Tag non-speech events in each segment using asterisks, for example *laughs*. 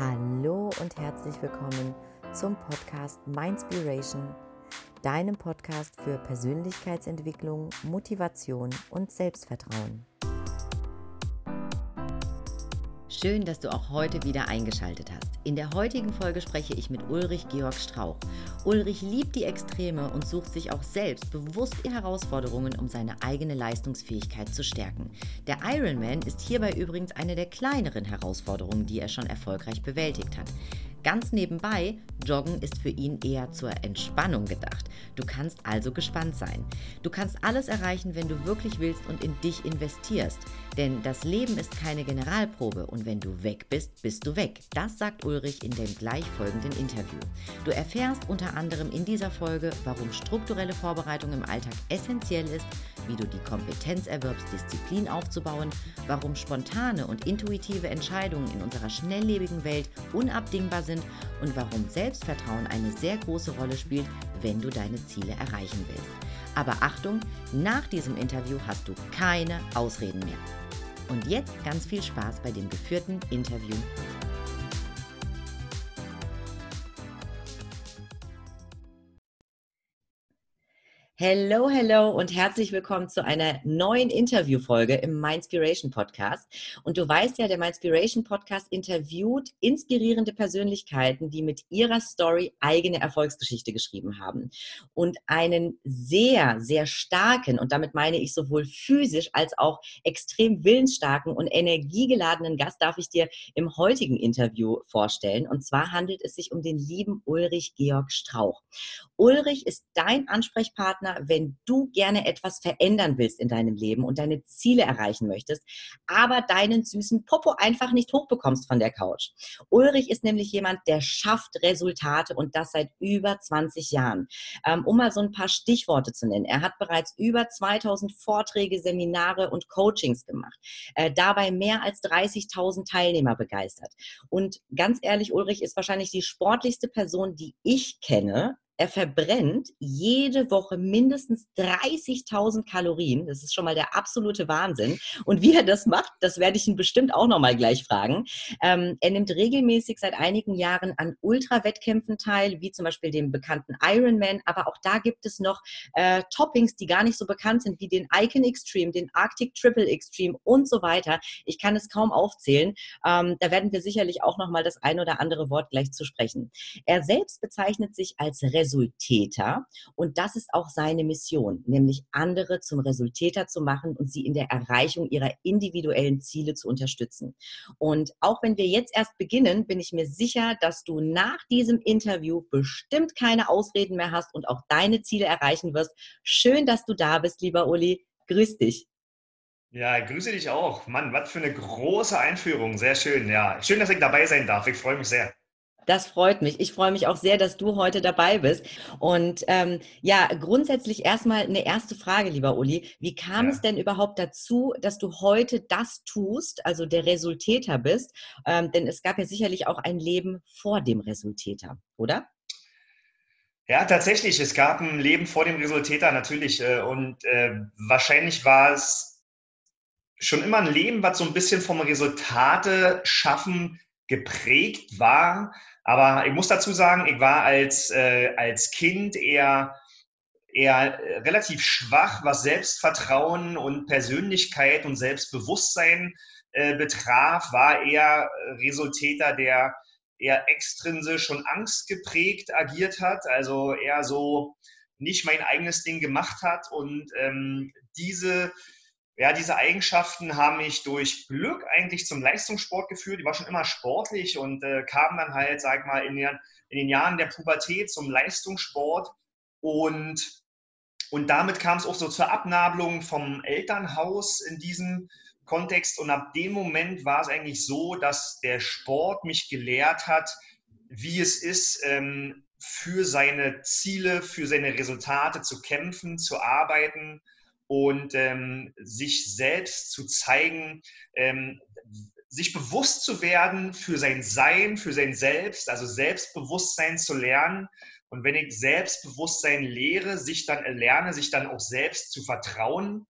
Hallo und herzlich willkommen zum Podcast Mindspiration, deinem Podcast für Persönlichkeitsentwicklung, Motivation und Selbstvertrauen. Schön, dass du auch heute wieder eingeschaltet hast. In der heutigen Folge spreche ich mit Ulrich Georg Strauch. Ulrich liebt die Extreme und sucht sich auch selbst bewusst Herausforderungen, um seine eigene Leistungsfähigkeit zu stärken. Der Ironman ist hierbei übrigens eine der kleineren Herausforderungen, die er schon erfolgreich bewältigt hat. Ganz nebenbei, Joggen ist für ihn eher zur Entspannung gedacht. Du kannst also gespannt sein. Du kannst alles erreichen, wenn du wirklich willst und in dich investierst. Denn das Leben ist keine Generalprobe und wenn du weg bist, bist du weg. Das sagt Ulrich in dem gleich folgenden Interview. Du erfährst unter anderem in dieser Folge, warum strukturelle Vorbereitung im Alltag essentiell ist, wie du die Kompetenz erwirbst, Disziplin aufzubauen, warum spontane und intuitive Entscheidungen in unserer schnelllebigen Welt unabdingbar sind und warum Selbstvertrauen eine sehr große Rolle spielt, wenn du deine Ziele erreichen willst. Aber Achtung, nach diesem Interview hast du keine Ausreden mehr. Und jetzt ganz viel Spaß bei dem geführten Interview. Hello, hello und herzlich willkommen zu einer neuen Interviewfolge im Mindspiration Podcast. Und du weißt ja, der Mindspiration Podcast interviewt inspirierende Persönlichkeiten, die mit ihrer Story eigene Erfolgsgeschichte geschrieben haben. Und einen sehr, sehr starken, und damit meine ich sowohl physisch als auch extrem willensstarken und energiegeladenen Gast darf ich dir im heutigen Interview vorstellen. Und zwar handelt es sich um den lieben Ulrich Georg Strauch. Ulrich ist dein Ansprechpartner Partner, wenn du gerne etwas verändern willst in deinem Leben und deine Ziele erreichen möchtest, aber deinen süßen Popo einfach nicht hochbekommst von der Couch. Ulrich ist nämlich jemand, der schafft Resultate und das seit über 20 Jahren. Ähm, um mal so ein paar Stichworte zu nennen. Er hat bereits über 2000 Vorträge, Seminare und Coachings gemacht. Äh, dabei mehr als 30.000 Teilnehmer begeistert. Und ganz ehrlich, Ulrich ist wahrscheinlich die sportlichste Person, die ich kenne, er verbrennt jede Woche mindestens 30.000 Kalorien. Das ist schon mal der absolute Wahnsinn. Und wie er das macht, das werde ich ihn bestimmt auch noch mal gleich fragen. Ähm, er nimmt regelmäßig seit einigen Jahren an Ultra-Wettkämpfen teil, wie zum Beispiel dem bekannten Ironman. Aber auch da gibt es noch äh, Toppings, die gar nicht so bekannt sind, wie den Icon Extreme, den Arctic Triple Extreme und so weiter. Ich kann es kaum aufzählen. Ähm, da werden wir sicherlich auch noch mal das ein oder andere Wort gleich zu sprechen. Er selbst bezeichnet sich als Result Resultäter. Und das ist auch seine Mission, nämlich andere zum Resultäter zu machen und sie in der Erreichung ihrer individuellen Ziele zu unterstützen. Und auch wenn wir jetzt erst beginnen, bin ich mir sicher, dass du nach diesem Interview bestimmt keine Ausreden mehr hast und auch deine Ziele erreichen wirst. Schön, dass du da bist, lieber Uli. Grüß dich. Ja, grüße dich auch. Mann, was für eine große Einführung. Sehr schön. Ja, schön, dass ich dabei sein darf. Ich freue mich sehr. Das freut mich. Ich freue mich auch sehr, dass du heute dabei bist. Und ähm, ja, grundsätzlich erstmal eine erste Frage, lieber Uli. Wie kam ja. es denn überhaupt dazu, dass du heute das tust, also der Resultäter bist? Ähm, denn es gab ja sicherlich auch ein Leben vor dem Resultäter, oder? Ja, tatsächlich. Es gab ein Leben vor dem Resultäter natürlich. Äh, und äh, wahrscheinlich war es schon immer ein Leben, was so ein bisschen vom Resultate schaffen geprägt war. Aber ich muss dazu sagen, ich war als, äh, als Kind eher, eher relativ schwach, was Selbstvertrauen und Persönlichkeit und Selbstbewusstsein äh, betraf, war eher Resultäter, der eher extrinsisch und angstgeprägt agiert hat, also eher so nicht mein eigenes Ding gemacht hat. Und ähm, diese ja, diese Eigenschaften haben mich durch Glück eigentlich zum Leistungssport geführt. Ich war schon immer sportlich und äh, kam dann halt, sag mal, in den, in den Jahren der Pubertät zum Leistungssport. Und, und damit kam es auch so zur Abnabelung vom Elternhaus in diesem Kontext. Und ab dem Moment war es eigentlich so, dass der Sport mich gelehrt hat, wie es ist, ähm, für seine Ziele, für seine Resultate zu kämpfen, zu arbeiten und ähm, sich selbst zu zeigen, ähm, sich bewusst zu werden für sein Sein, für sein Selbst, also Selbstbewusstsein zu lernen. Und wenn ich Selbstbewusstsein lehre, sich dann lerne, sich dann auch selbst zu vertrauen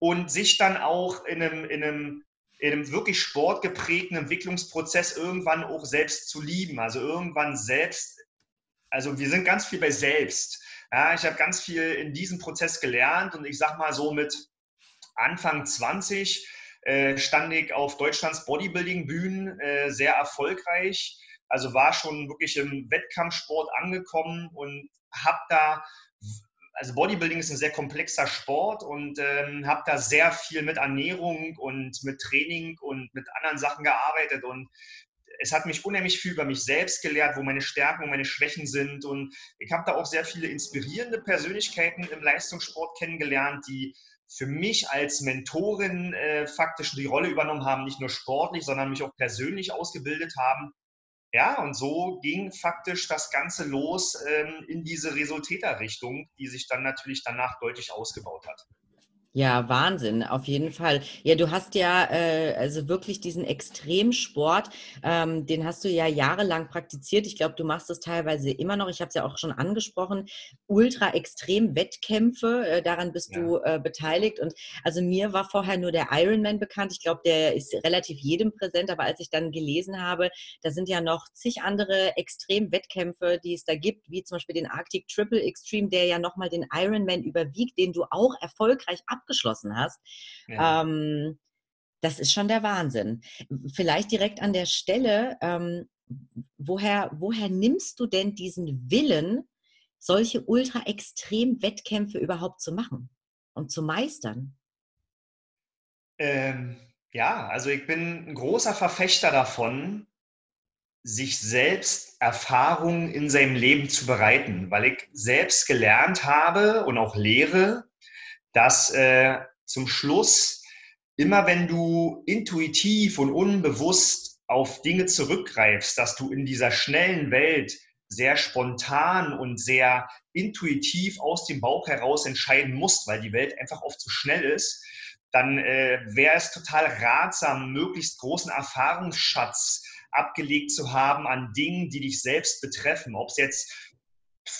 und sich dann auch in einem, in einem, in einem wirklich sportgeprägten Entwicklungsprozess irgendwann auch selbst zu lieben. Also irgendwann selbst, also wir sind ganz viel bei selbst. Ja, ich habe ganz viel in diesem Prozess gelernt und ich sag mal so mit Anfang 20 äh, stand ich auf Deutschlands Bodybuilding-Bühnen äh, sehr erfolgreich. Also war schon wirklich im Wettkampfsport angekommen und habe da also Bodybuilding ist ein sehr komplexer Sport und ähm, habe da sehr viel mit Ernährung und mit Training und mit anderen Sachen gearbeitet und es hat mich unheimlich viel über mich selbst gelehrt, wo meine Stärken und meine Schwächen sind und ich habe da auch sehr viele inspirierende Persönlichkeiten im Leistungssport kennengelernt, die für mich als Mentorin äh, faktisch die Rolle übernommen haben, nicht nur sportlich, sondern mich auch persönlich ausgebildet haben. Ja, und so ging faktisch das Ganze los ähm, in diese Resultäterrichtung, die sich dann natürlich danach deutlich ausgebaut hat. Ja, Wahnsinn, auf jeden Fall. Ja, du hast ja äh, also wirklich diesen Extremsport, ähm, den hast du ja jahrelang praktiziert. Ich glaube, du machst es teilweise immer noch. Ich habe es ja auch schon angesprochen. Ultra-Extrem-Wettkämpfe, äh, daran bist ja. du äh, beteiligt. Und also mir war vorher nur der Ironman bekannt. Ich glaube, der ist relativ jedem präsent. Aber als ich dann gelesen habe, da sind ja noch zig andere Extrem-Wettkämpfe, die es da gibt, wie zum Beispiel den Arctic Triple Extreme, der ja nochmal den Ironman überwiegt, den du auch erfolgreich ab abgeschlossen hast. Ja. Ähm, das ist schon der Wahnsinn. Vielleicht direkt an der Stelle, ähm, woher, woher nimmst du denn diesen Willen, solche ultra-extrem-Wettkämpfe überhaupt zu machen und zu meistern? Ähm, ja, also ich bin ein großer Verfechter davon, sich selbst Erfahrungen in seinem Leben zu bereiten, weil ich selbst gelernt habe und auch lehre, dass äh, zum Schluss, immer wenn du intuitiv und unbewusst auf Dinge zurückgreifst, dass du in dieser schnellen Welt sehr spontan und sehr intuitiv aus dem Bauch heraus entscheiden musst, weil die Welt einfach oft zu schnell ist, dann äh, wäre es total ratsam, möglichst großen Erfahrungsschatz abgelegt zu haben an Dingen, die dich selbst betreffen. Ob es jetzt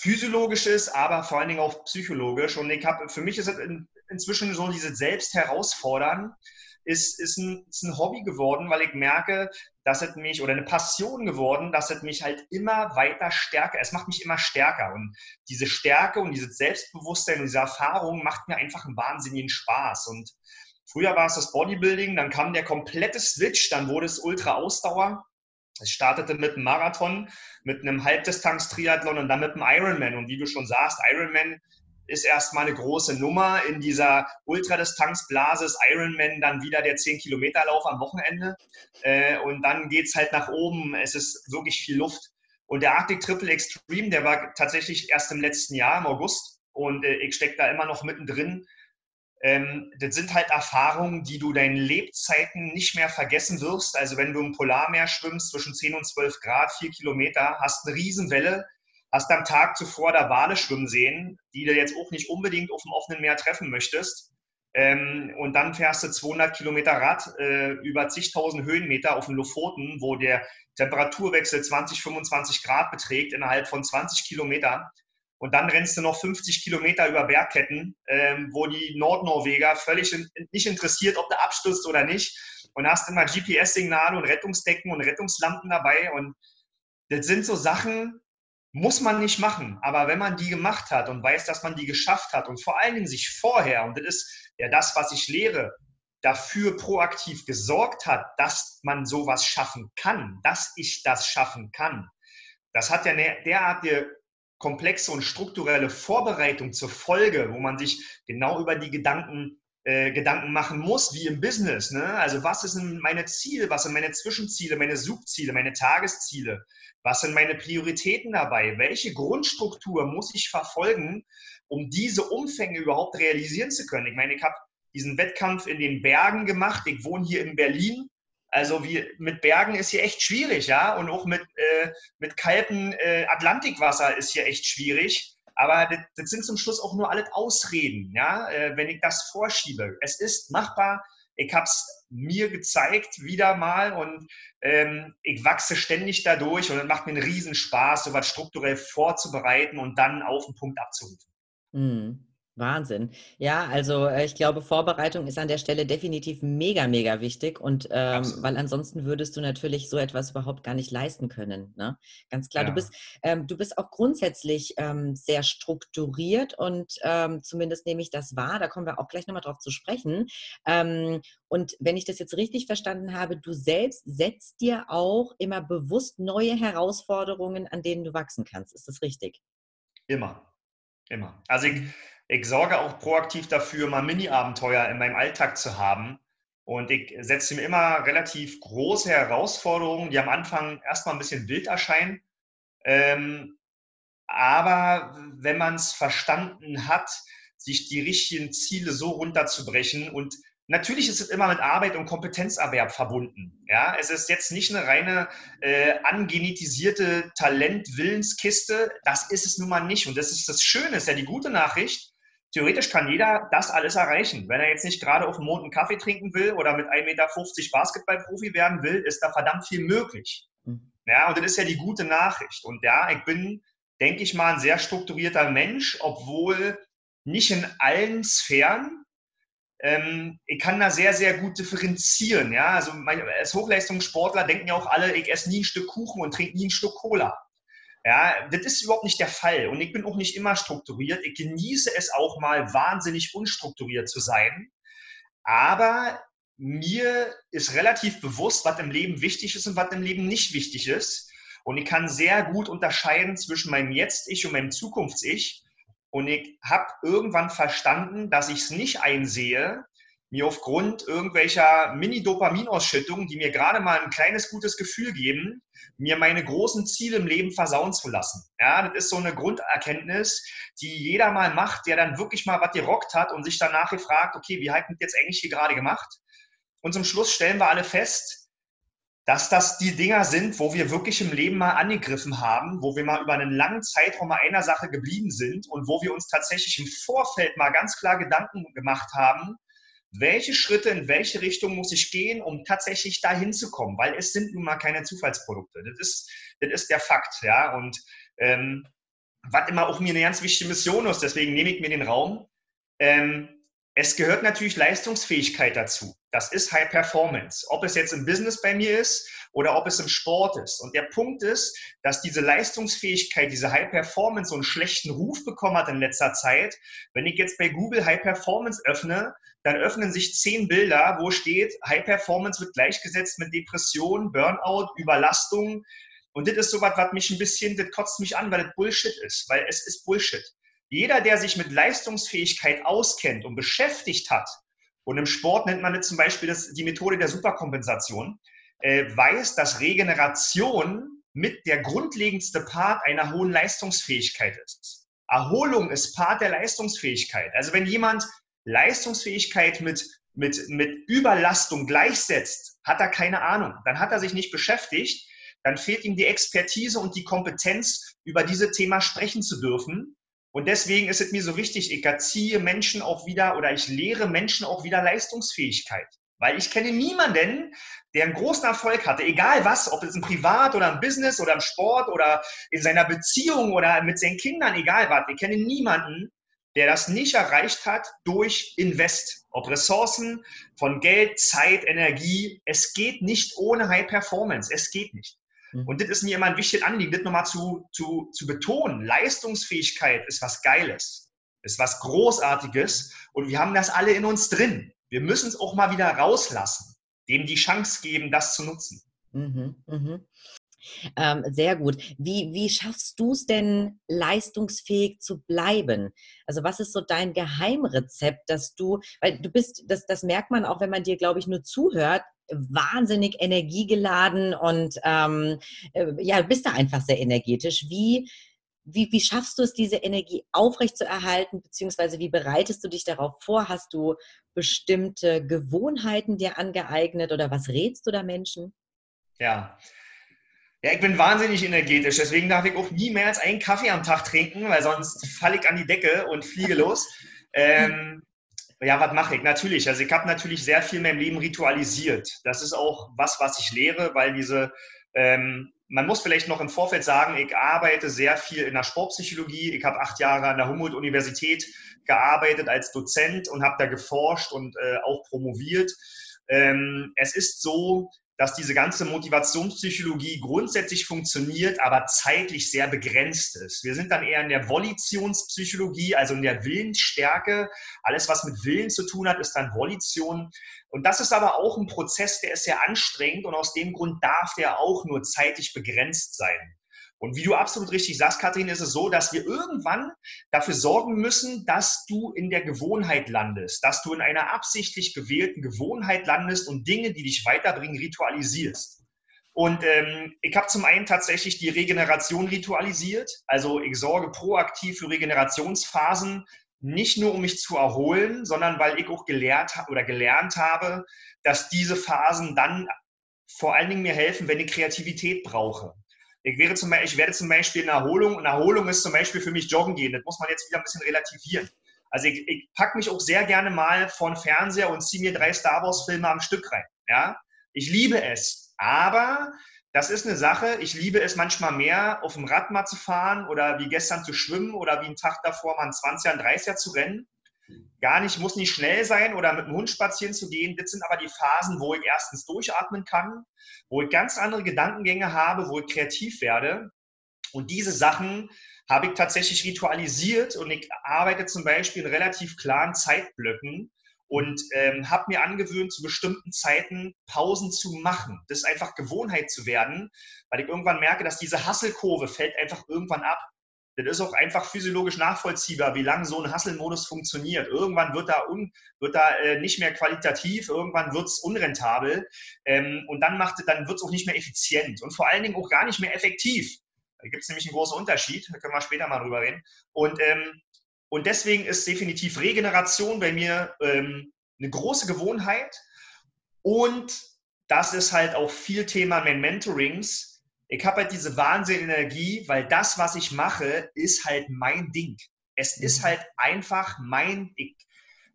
physiologisch ist, aber vor allen Dingen auch psychologisch. Und ich habe, für mich ist es in, inzwischen so dieses Selbst-Herausfordern, ist, ist, ein, ist ein Hobby geworden, weil ich merke, dass es mich, oder eine Passion geworden, dass es mich halt immer weiter stärker, es macht mich immer stärker. Und diese Stärke und dieses Selbstbewusstsein und diese Erfahrung macht mir einfach einen wahnsinnigen Spaß. Und früher war es das Bodybuilding, dann kam der komplette Switch, dann wurde es Ultra-Ausdauer. Es startete mit einem Marathon, mit einem Halbdistanz-Triathlon und dann mit einem Ironman. Und wie du schon sagst, Ironman ist erstmal eine große Nummer. In dieser Ultradistanzblase ist Ironman dann wieder der 10-Kilometer-Lauf am Wochenende. Äh, und dann geht es halt nach oben. Es ist wirklich viel Luft. Und der Arctic Triple Extreme, der war tatsächlich erst im letzten Jahr, im August. Und äh, ich stecke da immer noch mittendrin. Ähm, das sind halt Erfahrungen, die du deinen Lebzeiten nicht mehr vergessen wirst. Also wenn du im Polarmeer schwimmst zwischen 10 und 12 Grad, 4 Kilometer, hast eine Riesenwelle, hast am Tag zuvor da Wale schwimmen sehen, die du jetzt auch nicht unbedingt auf dem offenen Meer treffen möchtest. Ähm, und dann fährst du 200 Kilometer Rad äh, über zigtausend Höhenmeter auf den Lofoten, wo der Temperaturwechsel 20, 25 Grad beträgt innerhalb von 20 Kilometern. Und dann rennst du noch 50 Kilometer über Bergketten, ähm, wo die Nordnorweger völlig in, nicht interessiert, ob du abstürzt oder nicht. Und hast immer GPS-Signale und Rettungsdecken und Rettungslampen dabei. Und das sind so Sachen, muss man nicht machen. Aber wenn man die gemacht hat und weiß, dass man die geschafft hat und vor allen Dingen sich vorher, und das ist ja das, was ich lehre, dafür proaktiv gesorgt hat, dass man sowas schaffen kann, dass ich das schaffen kann. Das hat ja eine derartige komplexe und strukturelle Vorbereitung zur Folge, wo man sich genau über die Gedanken äh, Gedanken machen muss, wie im Business. Ne? Also was ist meine Ziele, was sind meine Zwischenziele, meine Subziele, meine Tagesziele? Was sind meine Prioritäten dabei? Welche Grundstruktur muss ich verfolgen, um diese Umfänge überhaupt realisieren zu können? Ich meine, ich habe diesen Wettkampf in den Bergen gemacht. Ich wohne hier in Berlin. Also wie, mit Bergen ist hier echt schwierig, ja. Und auch mit, äh, mit kaltem äh, Atlantikwasser ist hier echt schwierig. Aber das, das, sind zum Schluss auch nur alles Ausreden, ja, äh, wenn ich das vorschiebe. Es ist machbar. Ich habe es mir gezeigt wieder mal und ähm, ich wachse ständig dadurch und es macht mir einen riesen Spaß, sowas strukturell vorzubereiten und dann auf den Punkt abzurufen. Mhm. Wahnsinn. Ja, also äh, ich glaube, Vorbereitung ist an der Stelle definitiv mega, mega wichtig und ähm, weil ansonsten würdest du natürlich so etwas überhaupt gar nicht leisten können. Ne? Ganz klar, ja. du bist ähm, du bist auch grundsätzlich ähm, sehr strukturiert und ähm, zumindest nehme ich das wahr. Da kommen wir auch gleich nochmal drauf zu sprechen. Ähm, und wenn ich das jetzt richtig verstanden habe, du selbst setzt dir auch immer bewusst neue Herausforderungen, an denen du wachsen kannst. Ist das richtig? Immer. Immer. Also ich, ich sorge auch proaktiv dafür, mal Mini-Abenteuer in meinem Alltag zu haben. Und ich setze mir immer relativ große Herausforderungen, die am Anfang erstmal ein bisschen wild erscheinen. Ähm, aber wenn man es verstanden hat, sich die richtigen Ziele so runterzubrechen und Natürlich ist es immer mit Arbeit und Kompetenzerwerb verbunden. Ja, es ist jetzt nicht eine reine äh, angenetisierte Talent-Willenskiste. Das ist es nun mal nicht. Und das ist das Schöne, ist ja die gute Nachricht. Theoretisch kann jeder das alles erreichen. Wenn er jetzt nicht gerade auf dem Mond einen Kaffee trinken will oder mit 1,50 Meter Basketballprofi werden will, ist da verdammt viel möglich. Mhm. Ja, und das ist ja die gute Nachricht. Und ja, ich bin, denke ich mal, ein sehr strukturierter Mensch, obwohl nicht in allen Sphären, ähm, ich kann da sehr, sehr gut differenzieren. Ja? Also mein, als Hochleistungssportler denken ja auch alle, ich esse nie ein Stück Kuchen und trinke nie ein Stück Cola. Ja, das ist überhaupt nicht der Fall. Und ich bin auch nicht immer strukturiert. Ich genieße es auch mal wahnsinnig unstrukturiert zu sein. Aber mir ist relativ bewusst, was im Leben wichtig ist und was im Leben nicht wichtig ist. Und ich kann sehr gut unterscheiden zwischen meinem Jetzt-Ich und meinem Zukunfts-Ich. Und ich habe irgendwann verstanden, dass ich es nicht einsehe, mir aufgrund irgendwelcher Mini-Dopaminausschüttungen, die mir gerade mal ein kleines gutes Gefühl geben, mir meine großen Ziele im Leben versauen zu lassen. Ja, das ist so eine Grunderkenntnis, die jeder mal macht, der dann wirklich mal was gerockt hat und sich danach gefragt, okay, wie hat denn jetzt eigentlich hier gerade gemacht? Und zum Schluss stellen wir alle fest, dass das die Dinger sind, wo wir wirklich im Leben mal angegriffen haben, wo wir mal über einen langen Zeitraum mal einer Sache geblieben sind und wo wir uns tatsächlich im Vorfeld mal ganz klar Gedanken gemacht haben, welche Schritte in welche Richtung muss ich gehen, um tatsächlich dahin zu kommen, weil es sind nun mal keine Zufallsprodukte. Das ist, das ist der Fakt, ja. Und ähm, was immer auch mir eine ganz wichtige Mission ist, deswegen nehme ich mir den Raum. Ähm, es gehört natürlich Leistungsfähigkeit dazu. Das ist High Performance. Ob es jetzt im Business bei mir ist oder ob es im Sport ist. Und der Punkt ist, dass diese Leistungsfähigkeit, diese High Performance so einen schlechten Ruf bekommen hat in letzter Zeit. Wenn ich jetzt bei Google High Performance öffne, dann öffnen sich zehn Bilder, wo steht, High Performance wird gleichgesetzt mit Depression, Burnout, Überlastung. Und das ist sowas, was mich ein bisschen, das kotzt mich an, weil das Bullshit ist, weil es ist Bullshit. Jeder, der sich mit Leistungsfähigkeit auskennt und beschäftigt hat, und im Sport nennt man das zum Beispiel das, die Methode der Superkompensation, äh, weiß, dass Regeneration mit der grundlegendste Part einer hohen Leistungsfähigkeit ist. Erholung ist Part der Leistungsfähigkeit. Also wenn jemand Leistungsfähigkeit mit, mit, mit Überlastung gleichsetzt, hat er keine Ahnung. Dann hat er sich nicht beschäftigt, dann fehlt ihm die Expertise und die Kompetenz, über dieses Thema sprechen zu dürfen. Und deswegen ist es mir so wichtig, ich erziehe Menschen auch wieder oder ich lehre Menschen auch wieder Leistungsfähigkeit. Weil ich kenne niemanden, der einen großen Erfolg hatte, egal was, ob es im Privat oder im Business oder im Sport oder in seiner Beziehung oder mit seinen Kindern, egal was. Ich kenne niemanden, der das nicht erreicht hat durch Invest, ob Ressourcen von Geld, Zeit, Energie. Es geht nicht ohne High Performance. Es geht nicht. Mhm. Und das ist mir immer ein wichtiges Anliegen, das nochmal zu, zu, zu betonen. Leistungsfähigkeit ist was Geiles, ist was Großartiges und wir haben das alle in uns drin. Wir müssen es auch mal wieder rauslassen, dem die Chance geben, das zu nutzen. Mhm, mh. Ähm, sehr gut. Wie, wie schaffst du es denn, leistungsfähig zu bleiben? Also was ist so dein Geheimrezept, dass du, weil du bist, das, das merkt man auch, wenn man dir, glaube ich, nur zuhört, wahnsinnig energiegeladen und ähm, äh, ja, bist da einfach sehr energetisch. Wie, wie, wie schaffst du es, diese Energie aufrechtzuerhalten, beziehungsweise wie bereitest du dich darauf vor? Hast du bestimmte Gewohnheiten dir angeeignet oder was rätst du da Menschen? Ja. Ja, ich bin wahnsinnig energetisch, deswegen darf ich auch nie mehr als einen Kaffee am Tag trinken, weil sonst falle ich an die Decke und fliege los. *laughs* Ähm, ja, was mache ich? Natürlich. Also ich habe natürlich sehr viel in meinem Leben ritualisiert. Das ist auch was, was ich lehre, weil diese Ähm, man muss vielleicht noch im Vorfeld sagen, ich arbeite sehr viel in der Sportpsychologie. Ich habe acht Jahre an der Humboldt-Universität gearbeitet als Dozent und habe da geforscht und äh, auch promoviert. Ähm, es ist so, dass diese ganze Motivationspsychologie grundsätzlich funktioniert, aber zeitlich sehr begrenzt ist. Wir sind dann eher in der Volitionspsychologie, also in der Willensstärke. Alles, was mit Willen zu tun hat, ist dann Volition. Und das ist aber auch ein Prozess, der ist sehr anstrengend und aus dem Grund darf der auch nur zeitlich begrenzt sein. Und wie du absolut richtig sagst, Kathrin, ist es so, dass wir irgendwann dafür sorgen müssen, dass du in der Gewohnheit landest, dass du in einer absichtlich gewählten Gewohnheit landest und Dinge, die dich weiterbringen, ritualisierst. Und ähm, ich habe zum einen tatsächlich die Regeneration ritualisiert. Also ich sorge proaktiv für Regenerationsphasen, nicht nur um mich zu erholen, sondern weil ich auch gelehrt oder gelernt habe, dass diese Phasen dann vor allen Dingen mir helfen, wenn ich Kreativität brauche. Ich, wäre zum ich werde zum Beispiel in Erholung, und Erholung ist zum Beispiel für mich Joggen gehen. Das muss man jetzt wieder ein bisschen relativieren. Also ich, ich packe mich auch sehr gerne mal vor den Fernseher und ziehe mir drei Star Wars-Filme am Stück rein. Ja? Ich liebe es. Aber das ist eine Sache. Ich liebe es manchmal mehr, auf dem Rad mal zu fahren oder wie gestern zu schwimmen oder wie einen Tag davor mal einen 20er, 30er zu rennen gar nicht, muss nicht schnell sein oder mit dem Hund spazieren zu gehen. Das sind aber die Phasen, wo ich erstens durchatmen kann, wo ich ganz andere Gedankengänge habe, wo ich kreativ werde. Und diese Sachen habe ich tatsächlich ritualisiert und ich arbeite zum Beispiel in relativ klaren Zeitblöcken und ähm, habe mir angewöhnt, zu bestimmten Zeiten Pausen zu machen. Das ist einfach Gewohnheit zu werden, weil ich irgendwann merke, dass diese Hasselkurve fällt einfach irgendwann ab. Das ist auch einfach physiologisch nachvollziehbar, wie lange so ein Hustle-Modus funktioniert. Irgendwann wird da, un, wird da äh, nicht mehr qualitativ, irgendwann wird es unrentabel ähm, und dann, dann wird es auch nicht mehr effizient und vor allen Dingen auch gar nicht mehr effektiv. Da gibt es nämlich einen großen Unterschied, da können wir später mal drüber reden. Und, ähm, und deswegen ist definitiv Regeneration bei mir ähm, eine große Gewohnheit und das ist halt auch viel Thema Mentorings ich habe halt diese Wahnsinnenergie, weil das, was ich mache, ist halt mein Ding. Es ist mhm. halt einfach mein Ding.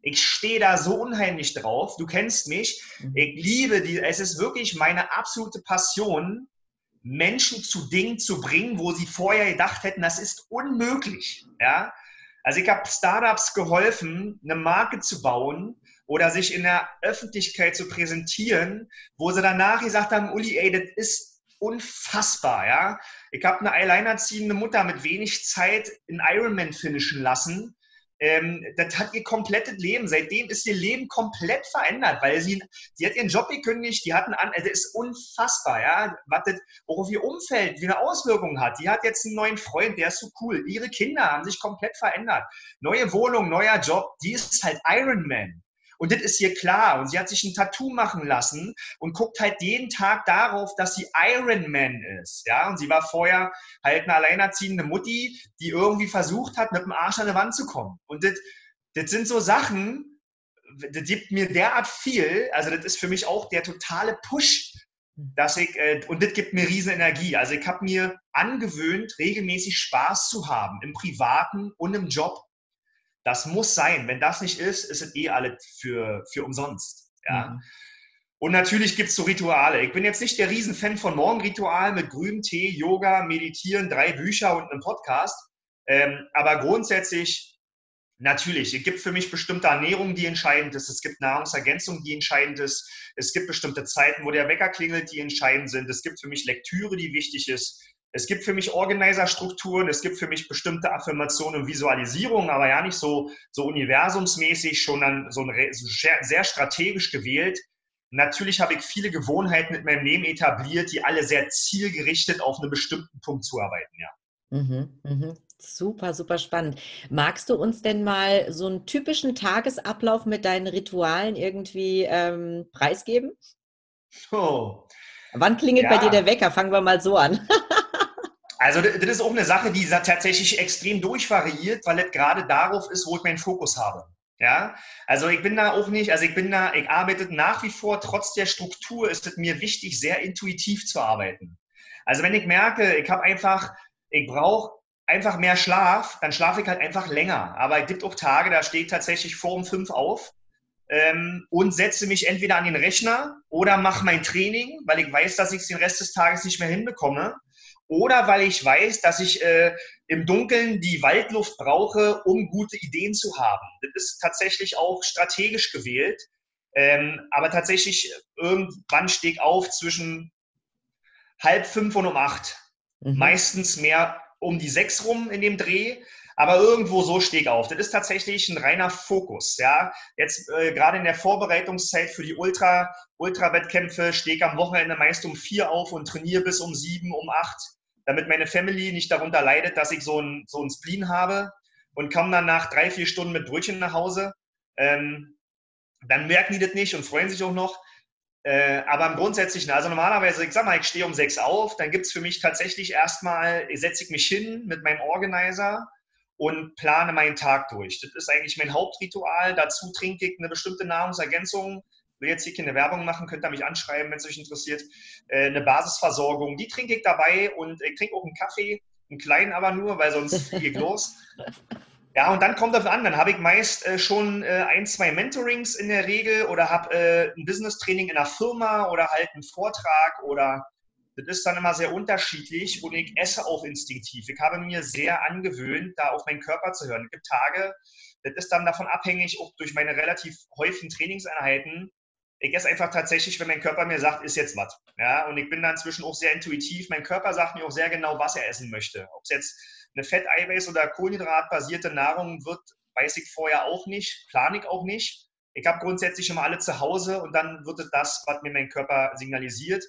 Ich stehe da so unheimlich drauf. Du kennst mich. Mhm. Ich liebe die. Es ist wirklich meine absolute Passion, Menschen zu Dingen zu bringen, wo sie vorher gedacht hätten, das ist unmöglich. Ja? Also ich habe Startups geholfen, eine Marke zu bauen oder sich in der Öffentlichkeit zu präsentieren, wo sie danach gesagt haben, Uli, ey, das ist unfassbar, ja. Ich habe eine alleinerziehende Mutter mit wenig Zeit in Ironman finishen lassen. Ähm, das hat ihr komplettes Leben. Seitdem ist ihr Leben komplett verändert, weil sie, sie hat ihren Job gekündigt, die hatten an, das ist unfassbar, ja, was das auch ihr Umfeld wie eine Auswirkung hat. Die hat jetzt einen neuen Freund, der ist so cool. Ihre Kinder haben sich komplett verändert. Neue Wohnung, neuer Job, die ist halt Ironman. Und das ist ihr klar. Und sie hat sich ein Tattoo machen lassen und guckt halt jeden Tag darauf, dass sie Iron Man ist. Ja, und sie war vorher halt eine alleinerziehende Mutti, die irgendwie versucht hat, mit dem Arsch an die Wand zu kommen. Und das, das sind so Sachen, das gibt mir derart viel. Also das ist für mich auch der totale Push, dass ich, äh, und das gibt mir riesen Energie. Also ich habe mir angewöhnt, regelmäßig Spaß zu haben, im Privaten und im Job. Das muss sein. Wenn das nicht ist, ist es eh alles für, für umsonst. Ja. Mhm. Und natürlich gibt es so Rituale. Ich bin jetzt nicht der Riesenfan von Morgenritual mit grünem Tee, Yoga, Meditieren, drei Bücher und einem Podcast. Ähm, aber grundsätzlich, natürlich, es gibt für mich bestimmte Ernährung, die entscheidend ist. Es gibt Nahrungsergänzung, die entscheidend ist. Es gibt bestimmte Zeiten, wo der Wecker klingelt, die entscheidend sind. Es gibt für mich Lektüre, die wichtig ist. Es gibt für mich Organizer-Strukturen, es gibt für mich bestimmte Affirmationen und Visualisierungen, aber ja nicht so, so universumsmäßig, schon dann so, ein, sehr strategisch gewählt. Natürlich habe ich viele Gewohnheiten mit meinem Leben etabliert, die alle sehr zielgerichtet auf einen bestimmten Punkt zuarbeiten, ja. Mhm, mhm. Super, super spannend. Magst du uns denn mal so einen typischen Tagesablauf mit deinen Ritualen irgendwie ähm, preisgeben? Oh. Wann klingelt ja. bei dir der Wecker? Fangen wir mal so an. *laughs* Also das ist auch eine Sache, die tatsächlich extrem durchvariiert, weil es gerade darauf ist, wo ich meinen Fokus habe. Ja, also ich bin da auch nicht, also ich bin da, ich arbeite nach wie vor, trotz der Struktur ist es mir wichtig, sehr intuitiv zu arbeiten. Also wenn ich merke, ich habe einfach, ich brauche einfach mehr Schlaf, dann schlafe ich halt einfach länger. Aber es gibt auch Tage, da stehe ich tatsächlich vor um fünf auf ähm, und setze mich entweder an den Rechner oder mache mein Training, weil ich weiß, dass ich es den Rest des Tages nicht mehr hinbekomme. Oder weil ich weiß, dass ich äh, im Dunkeln die Waldluft brauche, um gute Ideen zu haben. Das ist tatsächlich auch strategisch gewählt. Ähm, aber tatsächlich, irgendwann stehe ich auf zwischen halb fünf und um acht. Mhm. Meistens mehr um die sechs rum in dem Dreh. Aber irgendwo so stehe ich auf. Das ist tatsächlich ein reiner Fokus. Ja, jetzt äh, gerade in der Vorbereitungszeit für die Ultra Ultra-Wettkämpfe stehe ich am Wochenende meist um vier auf und trainiere bis um sieben, um acht, damit meine Family nicht darunter leidet, dass ich so ein so ein Spleen habe und komme dann nach drei vier Stunden mit Brötchen nach Hause. Ähm, dann merken die das nicht und freuen sich auch noch. Äh, aber im Grundsätzlichen, also normalerweise, ich sag mal, ich stehe um sechs auf, dann gibt es für mich tatsächlich erstmal, setze ich mich hin mit meinem Organizer und plane meinen Tag durch. Das ist eigentlich mein Hauptritual. Dazu trinke ich eine bestimmte Nahrungsergänzung. Will jetzt hier keine Werbung machen, könnt ihr mich anschreiben, wenn es euch interessiert. Äh, eine Basisversorgung, die trinke ich dabei und ich trinke auch einen Kaffee, einen kleinen aber nur, weil sonst *laughs* fliege ich los. Ja, und dann kommt das an. Dann habe ich meist äh, schon äh, ein, zwei Mentorings in der Regel oder habe äh, ein Business-Training in einer Firma oder halt einen Vortrag oder das ist dann immer sehr unterschiedlich und ich esse auch instinktiv. Ich habe mir sehr angewöhnt, da auf meinen Körper zu hören. Es gibt Tage, das ist dann davon abhängig, auch durch meine relativ häufigen Trainingseinheiten. Ich esse einfach tatsächlich, wenn mein Körper mir sagt, ist jetzt was. Ja, und ich bin dann inzwischen auch sehr intuitiv. Mein Körper sagt mir auch sehr genau, was er essen möchte. Ob es jetzt eine Fett-, Eiweiß- oder Kohlenhydratbasierte Nahrung wird, weiß ich vorher auch nicht, plane ich auch nicht. Ich habe grundsätzlich immer alle zu Hause und dann wird es das, was mir mein Körper signalisiert.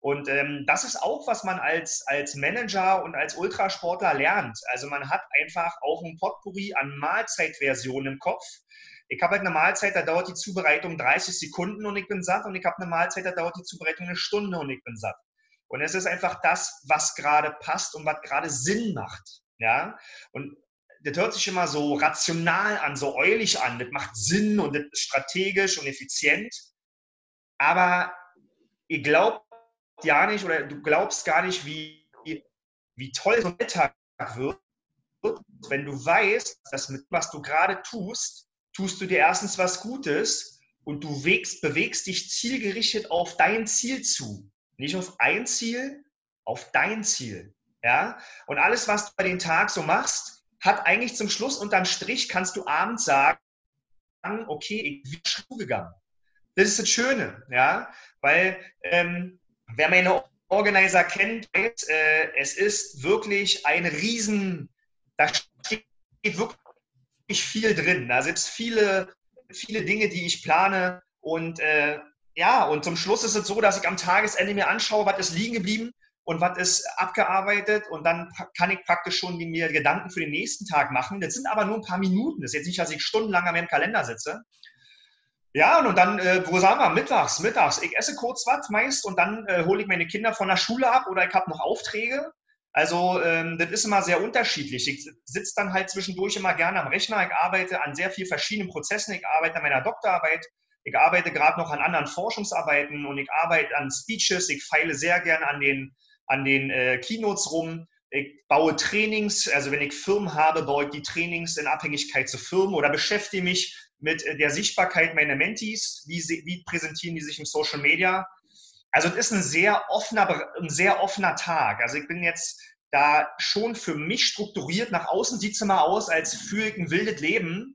Und ähm, das ist auch, was man als, als Manager und als Ultrasportler lernt. Also man hat einfach auch ein Potpourri an Mahlzeitversionen im Kopf. Ich habe halt eine Mahlzeit, da dauert die Zubereitung 30 Sekunden und ich bin satt. Und ich habe eine Mahlzeit, da dauert die Zubereitung eine Stunde und ich bin satt. Und es ist einfach das, was gerade passt und was gerade Sinn macht. Ja? Und das hört sich immer so rational an, so eulig an. Das macht Sinn und das ist strategisch und effizient. Aber ihr glaubt ja nicht oder du glaubst gar nicht, wie, wie toll so ein Alltag wird, wenn du weißt, dass mit was du gerade tust, tust du dir erstens was Gutes und du wägst, bewegst dich zielgerichtet auf dein Ziel zu. Nicht auf ein Ziel, auf dein Ziel. Ja? Und alles, was du bei den Tag so machst, hat eigentlich zum Schluss unterm Strich, kannst du abends sagen, okay, ich bin Schuh gegangen. Das ist das Schöne, ja, weil ähm, wer meine Organizer kennt, weiß, äh, es ist wirklich ein Riesen, da steht wirklich viel drin. Da sind viele, viele Dinge, die ich plane und äh, ja, und zum Schluss ist es so, dass ich am Tagesende mir anschaue, was ist liegen geblieben und was ist abgearbeitet und dann kann ich praktisch schon mir Gedanken für den nächsten Tag machen. Das sind aber nur ein paar Minuten. Das ist jetzt nicht, dass ich stundenlang an meinem Kalender sitze. Ja, und dann, äh, wo sagen wir, mittags, mittags. Ich esse kurz was meist und dann äh, hole ich meine Kinder von der Schule ab oder ich habe noch Aufträge. Also ähm, das ist immer sehr unterschiedlich. Ich sitze dann halt zwischendurch immer gerne am Rechner. Ich arbeite an sehr vielen verschiedenen Prozessen. Ich arbeite an meiner Doktorarbeit. Ich arbeite gerade noch an anderen Forschungsarbeiten und ich arbeite an Speeches. Ich feile sehr gerne an den an den äh, Keynotes rum. Ich baue Trainings, also wenn ich Firmen habe, baue ich die Trainings in Abhängigkeit zu Firmen oder beschäftige mich mit äh, der Sichtbarkeit meiner Mentees. Wie, wie präsentieren die sich im Social Media? Also es ist ein sehr offener, ein sehr offener Tag. Also ich bin jetzt da schon für mich strukturiert. Nach außen sieht es immer aus, als führe ich ein wildes Leben.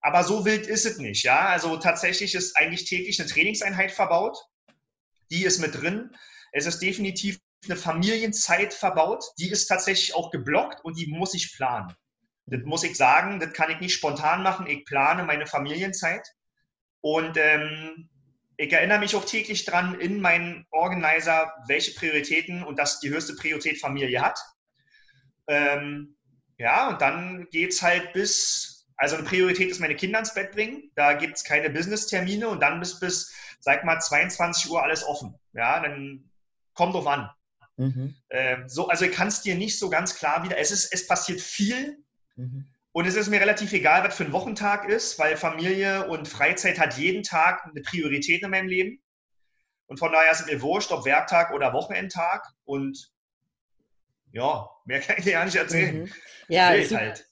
Aber so wild ist es nicht. Ja? Also tatsächlich ist eigentlich täglich eine Trainingseinheit verbaut. Die ist mit drin. Es ist definitiv eine Familienzeit verbaut, die ist tatsächlich auch geblockt und die muss ich planen. Das muss ich sagen, das kann ich nicht spontan machen. Ich plane meine Familienzeit und ähm, ich erinnere mich auch täglich dran in meinen Organizer, welche Prioritäten und dass die höchste Priorität Familie hat. Ähm, ja, und dann geht es halt bis, also eine Priorität ist meine Kinder ins Bett bringen. Da gibt es keine Business-Termine und dann bis, bis, sag mal, 22 Uhr alles offen. Ja, dann kommt drauf an. Mhm. Ähm, so, also ich kann es dir nicht so ganz klar wieder. Es ist, es passiert viel mhm. Und es ist mir relativ egal, was für ein Wochentag ist, weil Familie und Freizeit hat jeden Tag eine Priorität in meinem Leben. Und von daher ist es mir wurscht, ob Werktag oder Wochenendtag. Und ja, mehr kann ich dir gar nicht erzählen. Mhm. Ja, super, halt.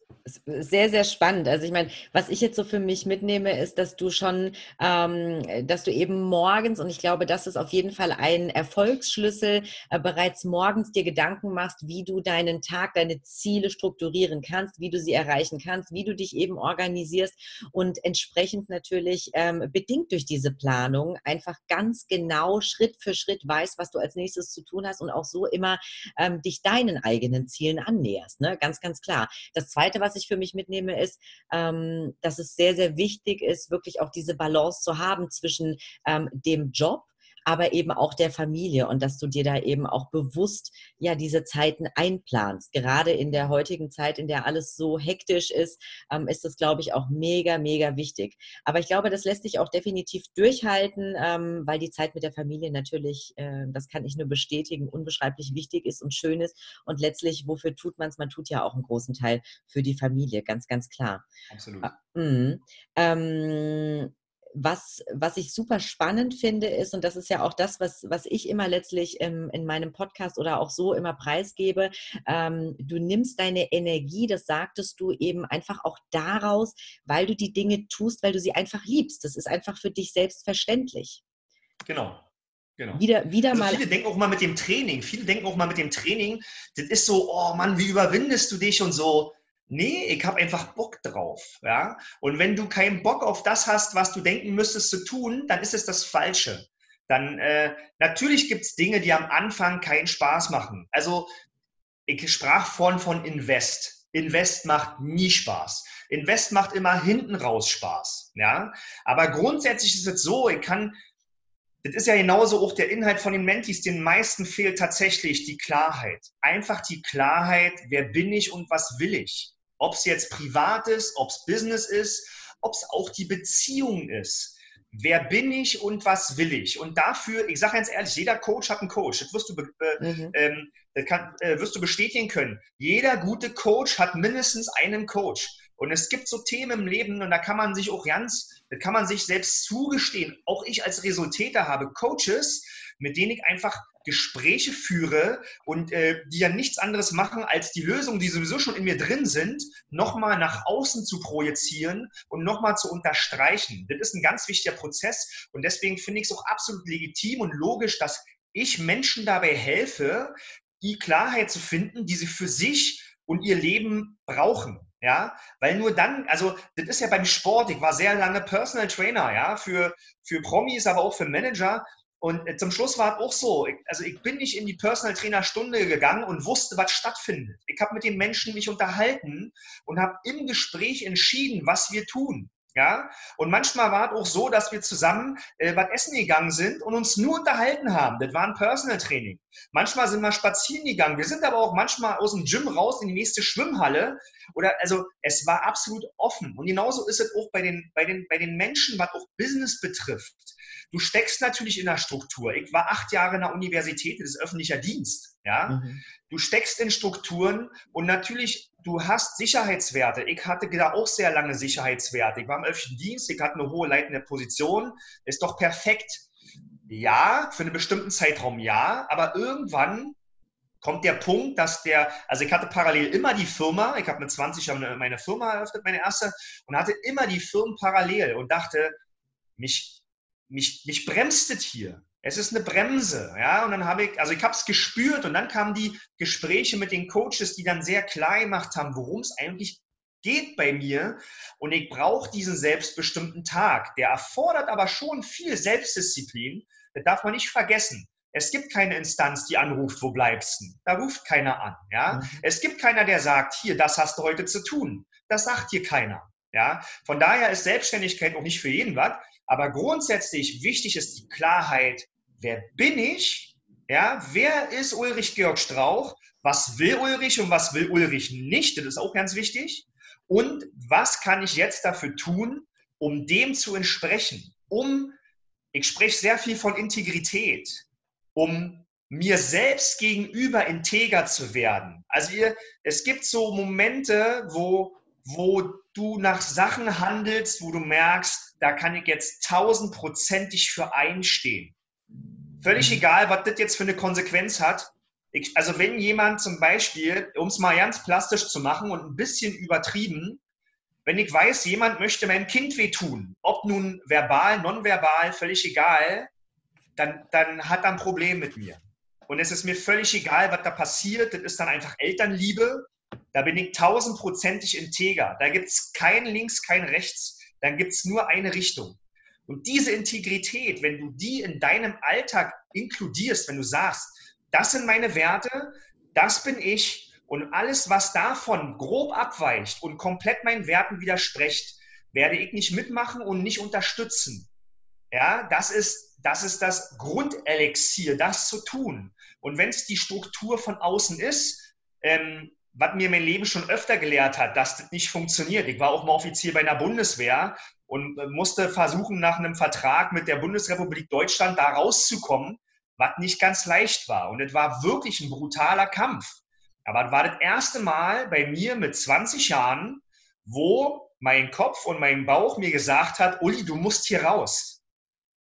Sehr, sehr spannend. Also ich meine, was ich jetzt so für mich mitnehme, ist, dass du schon, ähm, dass du eben morgens, und ich glaube, das ist auf jeden Fall ein Erfolgsschlüssel, äh, bereits morgens dir Gedanken machst, wie du deinen Tag, deine Ziele strukturieren kannst, wie du sie erreichen kannst, wie du dich eben organisierst und entsprechend natürlich ähm, bedingt durch diese Planung einfach ganz genau Schritt für Schritt weißt, was du als nächstes zu tun hast und auch so immer ähm, dich deinen eigenen Zielen annäherst. Ne? Ganz, ganz klar. Das Zweite, was ich für mich mitnehme, ist, ähm, dass es sehr, sehr wichtig ist, wirklich auch diese Balance zu haben zwischen ähm, dem Job, aber eben auch der Familie und dass du dir da eben auch bewusst ja diese Zeiten einplanst. Gerade in der heutigen Zeit, in der alles so hektisch ist, ähm, ist das, glaube ich, auch mega, mega wichtig. Aber ich glaube, das lässt sich auch definitiv durchhalten, ähm, weil die Zeit mit der Familie natürlich, äh, das kann ich nur bestätigen, unbeschreiblich wichtig ist und schön ist. Und letztlich, wofür tut man es? Man tut ja auch einen großen Teil für die Familie, ganz, ganz klar. Absolut. Äh, ähm, was, was ich super spannend finde, ist, und das ist ja auch das, was, was ich immer letztlich im, in meinem Podcast oder auch so immer preisgebe, ähm, du nimmst deine Energie, das sagtest du eben einfach auch daraus, weil du die Dinge tust, weil du sie einfach liebst. Das ist einfach für dich selbstverständlich. Genau. Genau. Wieder, wieder also mal. Viele denken auch mal mit dem Training. Viele denken auch mal mit dem Training, das ist so, oh Mann, wie überwindest du dich und so. Nee, ich habe einfach Bock drauf. Ja? Und wenn du keinen Bock auf das hast, was du denken müsstest zu tun, dann ist es das Falsche. Dann äh, natürlich gibt es Dinge, die am Anfang keinen Spaß machen. Also ich sprach vorhin von Invest. Invest macht nie Spaß. Invest macht immer hinten raus Spaß. Ja? Aber grundsätzlich ist es so, ich kann, das ist ja genauso auch der Inhalt von den Mentis, den meisten fehlt tatsächlich die Klarheit. Einfach die Klarheit, wer bin ich und was will ich. Ob es jetzt privat ist, ob es Business ist, ob es auch die Beziehung ist. Wer bin ich und was will ich? Und dafür, ich sage ganz ehrlich, jeder Coach hat einen Coach. Das wirst du, äh, mhm. ähm, das kann, äh, wirst du bestätigen können. Jeder gute Coach hat mindestens einen Coach. Und es gibt so Themen im Leben und da kann man sich auch ganz, da kann man sich selbst zugestehen. Auch ich als Resultäter habe Coaches, mit denen ich einfach Gespräche führe und äh, die ja nichts anderes machen, als die Lösungen, die sowieso schon in mir drin sind, nochmal nach außen zu projizieren und nochmal zu unterstreichen. Das ist ein ganz wichtiger Prozess und deswegen finde ich es auch absolut legitim und logisch, dass ich Menschen dabei helfe, die Klarheit zu finden, die sie für sich und ihr Leben brauchen. Ja, weil nur dann, also das ist ja beim Sport, ich war sehr lange Personal Trainer, ja, für, für Promis, aber auch für Manager. Und äh, zum Schluss war es auch so, also ich bin nicht in die Personal Trainer Stunde gegangen und wusste, was stattfindet. Ich habe mit den Menschen mich unterhalten und habe im Gespräch entschieden, was wir tun. Ja, und manchmal war es auch so, dass wir zusammen äh, was essen gegangen sind und uns nur unterhalten haben. Das war ein Personal Training. Manchmal sind wir spazieren gegangen. Wir sind aber auch manchmal aus dem Gym raus in die nächste Schwimmhalle. Oder also es war absolut offen. Und genauso ist es auch bei den, bei den, bei den Menschen, was auch Business betrifft. Du steckst natürlich in der Struktur. Ich war acht Jahre in der Universität, das ist öffentlicher Dienst. Ja? Mhm. Du steckst in Strukturen und natürlich, du hast Sicherheitswerte. Ich hatte da auch sehr lange Sicherheitswerte. Ich war im öffentlichen Dienst, ich hatte eine hohe leitende Position. Ist doch perfekt. Ja, für einen bestimmten Zeitraum ja, aber irgendwann kommt der Punkt, dass der, also ich hatte parallel immer die Firma, ich habe mit 20 Jahren meine Firma eröffnet, meine erste, und hatte immer die Firmen parallel und dachte, mich mich, mich bremst es hier. Es ist eine Bremse, ja. Und dann habe ich, also ich habe es gespürt und dann kamen die Gespräche mit den Coaches, die dann sehr klar gemacht haben, worum es eigentlich geht bei mir. Und ich brauche diesen selbstbestimmten Tag. Der erfordert aber schon viel Selbstdisziplin. Das darf man nicht vergessen. Es gibt keine Instanz, die anruft, wo bleibst du? Da ruft keiner an, ja. Mhm. Es gibt keiner, der sagt, hier, das hast du heute zu tun. Das sagt hier keiner, ja. Von daher ist Selbstständigkeit auch nicht für jeden was. Aber grundsätzlich wichtig ist die Klarheit, wer bin ich? Ja, wer ist Ulrich Georg Strauch? Was will Ulrich und was will Ulrich nicht? Das ist auch ganz wichtig. Und was kann ich jetzt dafür tun, um dem zu entsprechen? Um, ich spreche sehr viel von Integrität, um mir selbst gegenüber integer zu werden. Also ihr, es gibt so Momente, wo, wo du nach Sachen handelst, wo du merkst, da kann ich jetzt tausendprozentig für einstehen. Völlig mhm. egal, was das jetzt für eine Konsequenz hat. Ich, also wenn jemand zum Beispiel, um es mal ganz plastisch zu machen und ein bisschen übertrieben, wenn ich weiß, jemand möchte meinem Kind wehtun, ob nun verbal, nonverbal, völlig egal, dann, dann hat er ein Problem mit mir. Und es ist mir völlig egal, was da passiert. Das ist dann einfach Elternliebe. Da bin ich tausendprozentig integer. Da gibt es kein Links, kein Rechts. Dann gibt es nur eine Richtung. Und diese Integrität, wenn du die in deinem Alltag inkludierst, wenn du sagst, das sind meine Werte, das bin ich und alles, was davon grob abweicht und komplett meinen Werten widerspricht, werde ich nicht mitmachen und nicht unterstützen. Ja, das ist, das ist das Grundelixier, das zu tun. Und wenn es die Struktur von außen ist, ähm, was mir mein Leben schon öfter gelehrt hat, dass das nicht funktioniert. Ich war auch mal Offizier bei einer Bundeswehr und äh, musste versuchen, nach einem Vertrag mit der Bundesrepublik Deutschland da rauszukommen, was nicht ganz leicht war. Und es war wirklich ein brutaler Kampf. Aber es war das erste Mal bei mir mit 20 Jahren, wo mein Kopf und mein Bauch mir gesagt hat, Uli, du musst hier raus.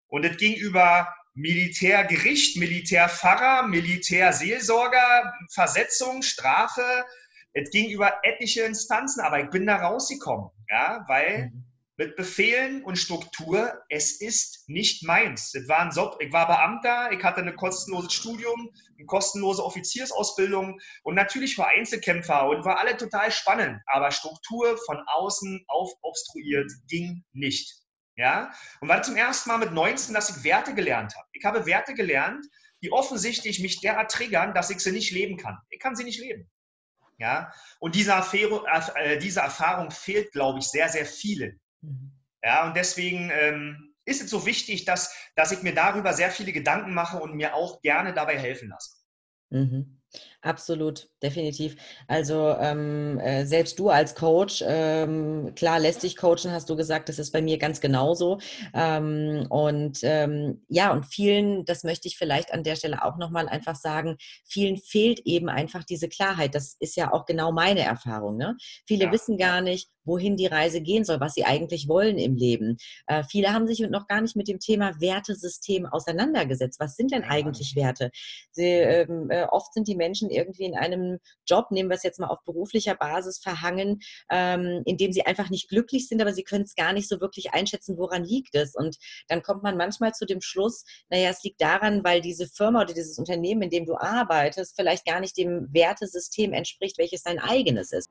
Und es ging über Militärgericht, Militärpfarrer, Militärseelsorger, Versetzung, Strafe. Es ging über etliche Instanzen, aber ich bin da rausgekommen, ja, weil mhm mit Befehlen und Struktur, es ist nicht meins. Das war ein Job, ich war Beamter, ich hatte ein kostenloses Studium, eine kostenlose Offiziersausbildung und natürlich war Einzelkämpfer und war alle total spannend, aber Struktur von außen auf obstruiert ging nicht. Ja? Und war zum ersten Mal mit 19, dass ich Werte gelernt habe. Ich habe Werte gelernt, die offensichtlich mich derart triggern, dass ich sie nicht leben kann. Ich kann sie nicht leben. Ja? Und diese, Affäre, äh, diese Erfahrung fehlt, glaube ich, sehr, sehr vielen. Mhm. Ja, und deswegen ähm, ist es so wichtig, dass, dass ich mir darüber sehr viele Gedanken mache und mir auch gerne dabei helfen lasse. Mhm. Absolut, definitiv. Also ähm, äh, selbst du als Coach, ähm, klar lässt dich coachen, hast du gesagt, das ist bei mir ganz genauso. Ähm, und ähm, ja, und vielen, das möchte ich vielleicht an der Stelle auch nochmal einfach sagen, vielen fehlt eben einfach diese Klarheit. Das ist ja auch genau meine Erfahrung. Ne? Viele ja. wissen gar nicht, wohin die Reise gehen soll, was sie eigentlich wollen im Leben. Äh, viele haben sich noch gar nicht mit dem Thema Wertesystem auseinandergesetzt. Was sind denn eigentlich Werte? Sie, ähm, äh, oft sind die Menschen irgendwie in einem Job, nehmen wir es jetzt mal auf beruflicher Basis, verhangen, ähm, in dem sie einfach nicht glücklich sind, aber sie können es gar nicht so wirklich einschätzen, woran liegt es. Und dann kommt man manchmal zu dem Schluss, naja, es liegt daran, weil diese Firma oder dieses Unternehmen, in dem du arbeitest, vielleicht gar nicht dem Wertesystem entspricht, welches dein eigenes ist.